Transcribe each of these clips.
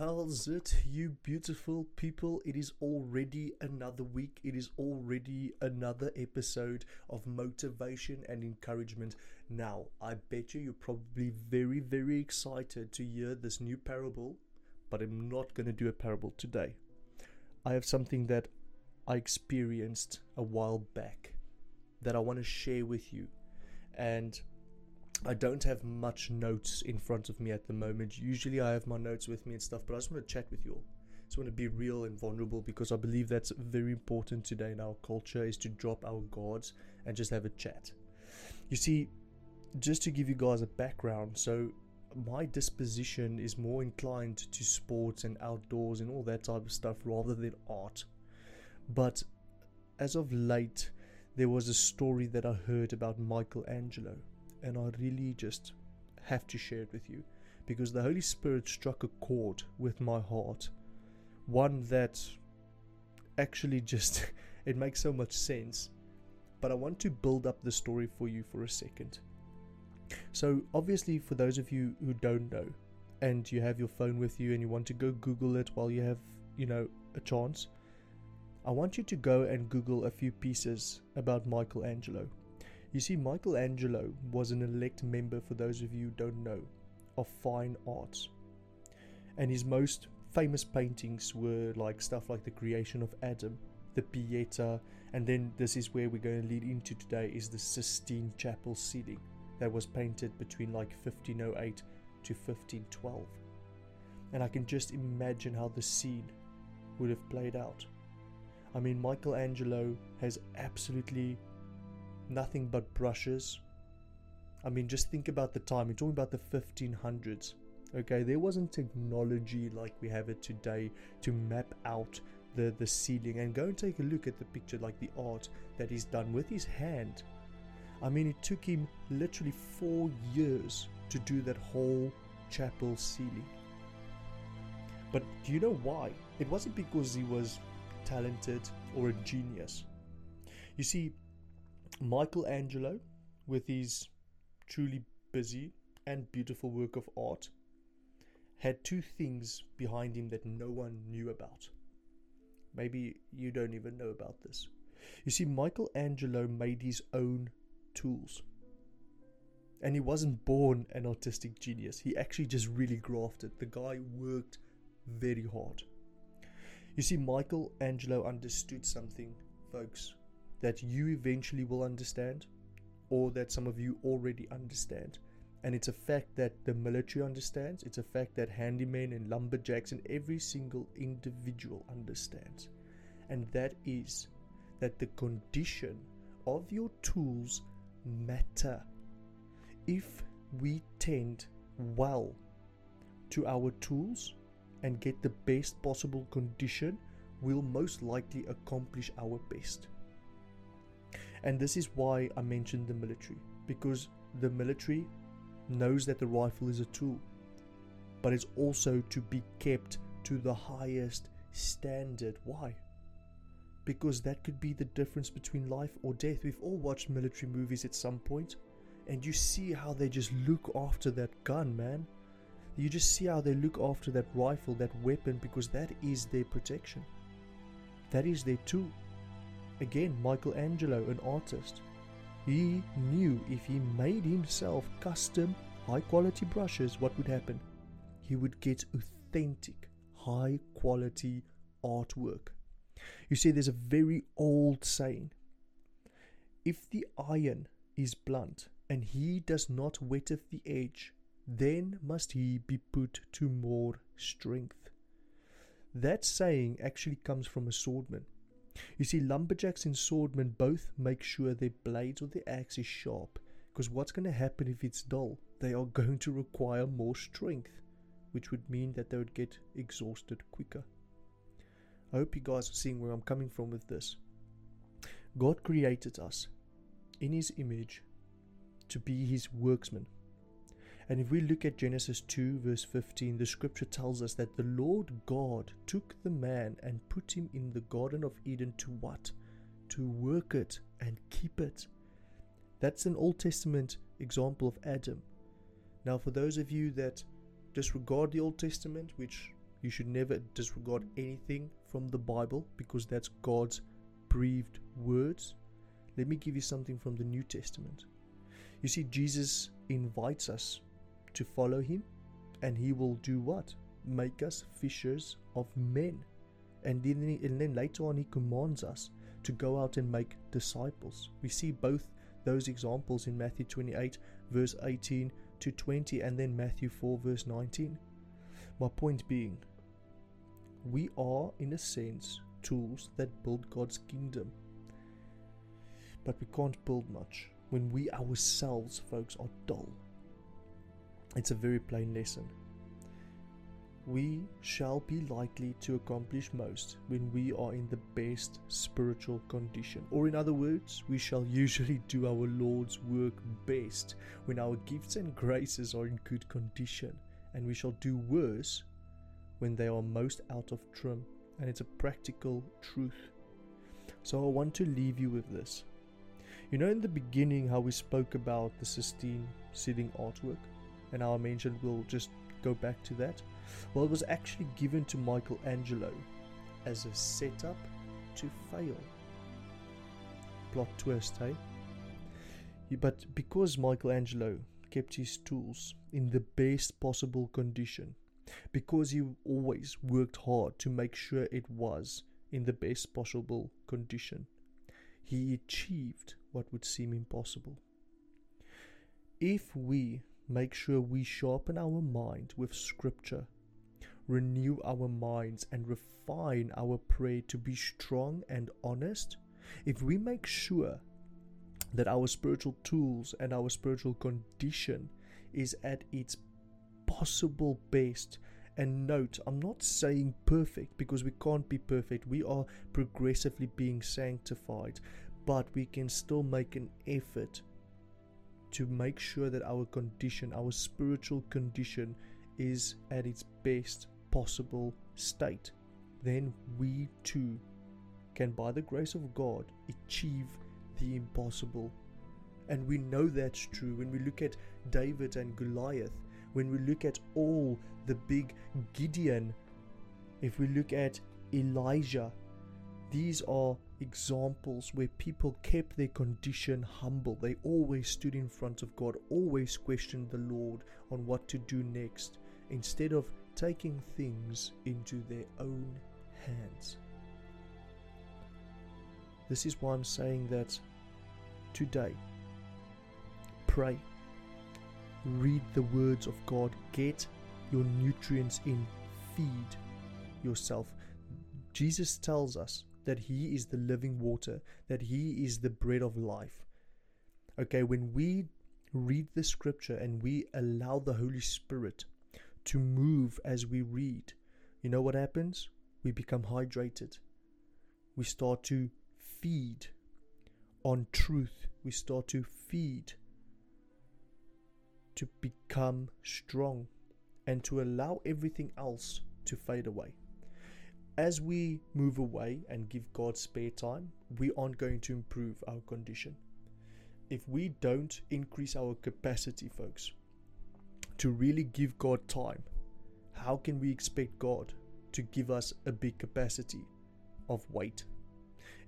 how's it, you beautiful people? It is already another week. It is already another episode of motivation and encouragement. Now, I bet you you're probably very, very excited to hear this new parable, but I'm not going to do a parable today. I have something that I experienced a while back that I want to share with you. And I don't have much notes in front of me at the moment. Usually I have my notes with me and stuff, but I just want to chat with you all. I just want to be real and vulnerable because I believe that's very important today in our culture is to drop our guards and just have a chat. You see, just to give you guys a background, so my disposition is more inclined to sports and outdoors and all that type of stuff rather than art. But as of late, there was a story that I heard about Michelangelo and I really just have to share it with you because the Holy Spirit struck a chord with my heart. One that actually just it makes so much sense. But I want to build up the story for you for a second. So, obviously, for those of you who don't know, and you have your phone with you and you want to go Google it while you have, you know, a chance, I want you to go and Google a few pieces about Michelangelo. You see, Michelangelo was an elect member, for those of you who don't know, of fine arts. And his most famous paintings were like stuff like the creation of Adam, the Pieta, and then this is where we're going to lead into today is the Sistine Chapel ceiling that was painted between like 1508 to 1512. And I can just imagine how the scene would have played out. I mean, Michelangelo has absolutely nothing but brushes. I mean, just think about the time. You're talking about the 1500s. Okay, there wasn't technology like we have it today to map out the, the ceiling and go and take a look at the picture, like the art that he's done with his hand. I mean, it took him literally four years to do that whole chapel ceiling. But do you know why? It wasn't because he was talented or a genius. You see, Michelangelo, with his truly busy and beautiful work of art, had two things behind him that no one knew about. Maybe you don't even know about this. You see, Michelangelo made his own tools. And he wasn't born an artistic genius. He actually just really grafted. The guy worked very hard. You see, Michelangelo understood something, folks that you eventually will understand or that some of you already understand. And it's a fact that the military understands, it's a fact that handymen and lumberjacks and every single individual understands. And that is that the condition of your tools matter. If we tend well to our tools and get the best possible condition, we'll most likely accomplish our best. And this is why I mentioned the military, because the military knows that the rifle is a tool, but it's also to be kept to the highest standard. Why? Because that could be the difference between life or death. We've all watched military movies at some point, and you see how they just look after that gun, man. You just see how they look after that rifle, that weapon, because that is their protection. That is their tool. Again, Michelangelo, an artist. He knew if he made himself custom, high quality brushes, what would happen? He would get authentic, high quality artwork. You see, there's a very old saying if the iron is blunt and he does not whetteth the edge, then must he be put to more strength. That saying actually comes from a swordman. You see, lumberjacks and swordmen both make sure their blades or their axe is sharp, because what's going to happen if it's dull? They are going to require more strength, which would mean that they would get exhausted quicker. I hope you guys are seeing where I'm coming from with this. God created us in His image to be His worksmen and if we look at Genesis 2, verse 15, the scripture tells us that the Lord God took the man and put him in the Garden of Eden to what? To work it and keep it. That's an Old Testament example of Adam. Now, for those of you that disregard the Old Testament, which You should never disregard anything from the Bible because that's God's breathed words. Let me give you something from the New Testament. You see, Jesus invites us to follow him, and he will do what? Make us fishers of men. And then, and then later on, he commands us to go out and make disciples. We see both those examples in Matthew 28, verse 18 to 20, and then Matthew 4, verse 19. My point being, we are, in a sense, tools that build God's kingdom. But we can't build much when we ourselves, folks, are dull. It's a very plain lesson. We shall be likely to accomplish most when we are in the best spiritual condition. Or, in other words, we shall usually do our Lord's work best when our gifts and graces are in good condition, and we shall do worse when they are most out of trim. And it's a practical truth. So, I want to leave you with this. You know, in the beginning, how we spoke about the Sistine sitting artwork, and how I mentioned we'll just go back to that. Well, it was actually given to Michelangelo as a setup to fail. Plot twist, hey? But because Michelangelo kept his tools in the best possible condition, because he always worked hard to make sure it was in the best possible condition, he achieved what would seem impossible. If we make sure we sharpen our mind with Scripture, renew our minds, and refine our prayer to be strong and honest, if we make sure that our spiritual tools and our spiritual condition is at its possible best. And note, I'm not saying perfect because we can't be perfect. We are progressively being sanctified, but we can still make an effort to make sure that our condition, our spiritual condition, is at its best possible state. Then we too can, by the grace of God, achieve the impossible. And we know that's true when we look at David and Goliath, when we look at all the big Gideon, if we look at Elijah, these are examples where people kept their condition humble. They always stood in front of God, always questioned the Lord on what to do next, instead of taking things into their own hands. This is why I'm saying that today, pray, read the words of God, get your nutrients in, feed yourself. Jesus tells us that He is the living water, that He is the bread of life. Okay, when we read the scripture and we allow the Holy Spirit to move as we read, you know what happens? We become hydrated. We start to feed on truth. We start to feed to become strong and to allow everything else to fade away as we move away and give God spare time, we aren't going to improve our condition. If we don't increase our capacity, folks, to really give God time, how can we expect God to give us a big capacity of weight?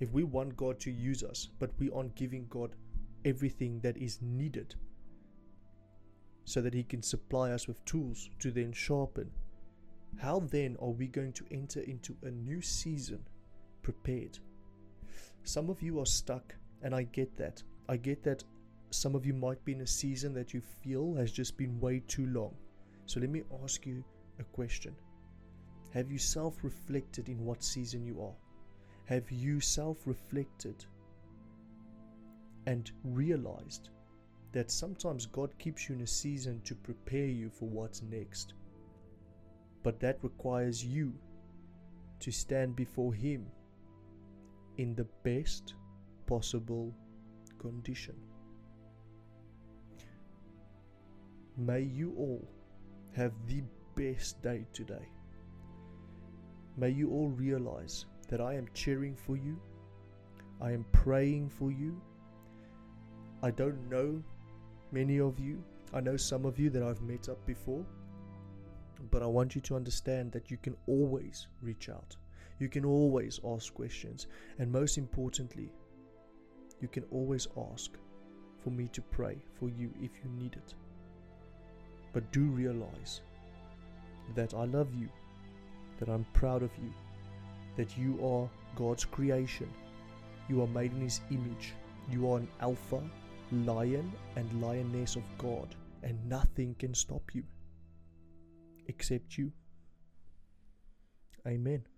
If we want God to use us, but we aren't giving God everything that is needed so that He can supply us with tools to then sharpen how then are we going to enter into a new season prepared? Some of you are stuck, and I get that. I get that some of you might be in a season that you feel has just been way too long. So let me ask you a question Have you self reflected in what season you are? Have you self reflected and realized that sometimes God keeps you in a season to prepare you for what's next? But that requires you to stand before Him in the best possible condition. May you all have the best day today. May you all realize that I am cheering for you. I am praying for you. I don't know many of you. I know some of you that I've met up before. But I want you to understand that you can always reach out. You can always ask questions. And most importantly, you can always ask for me to pray for you if you need it. But do realize that I love you, that I'm proud of you, that you are God's creation. You are made in His image. You are an alpha, lion, and lioness of God, and nothing can stop you except you. Amen.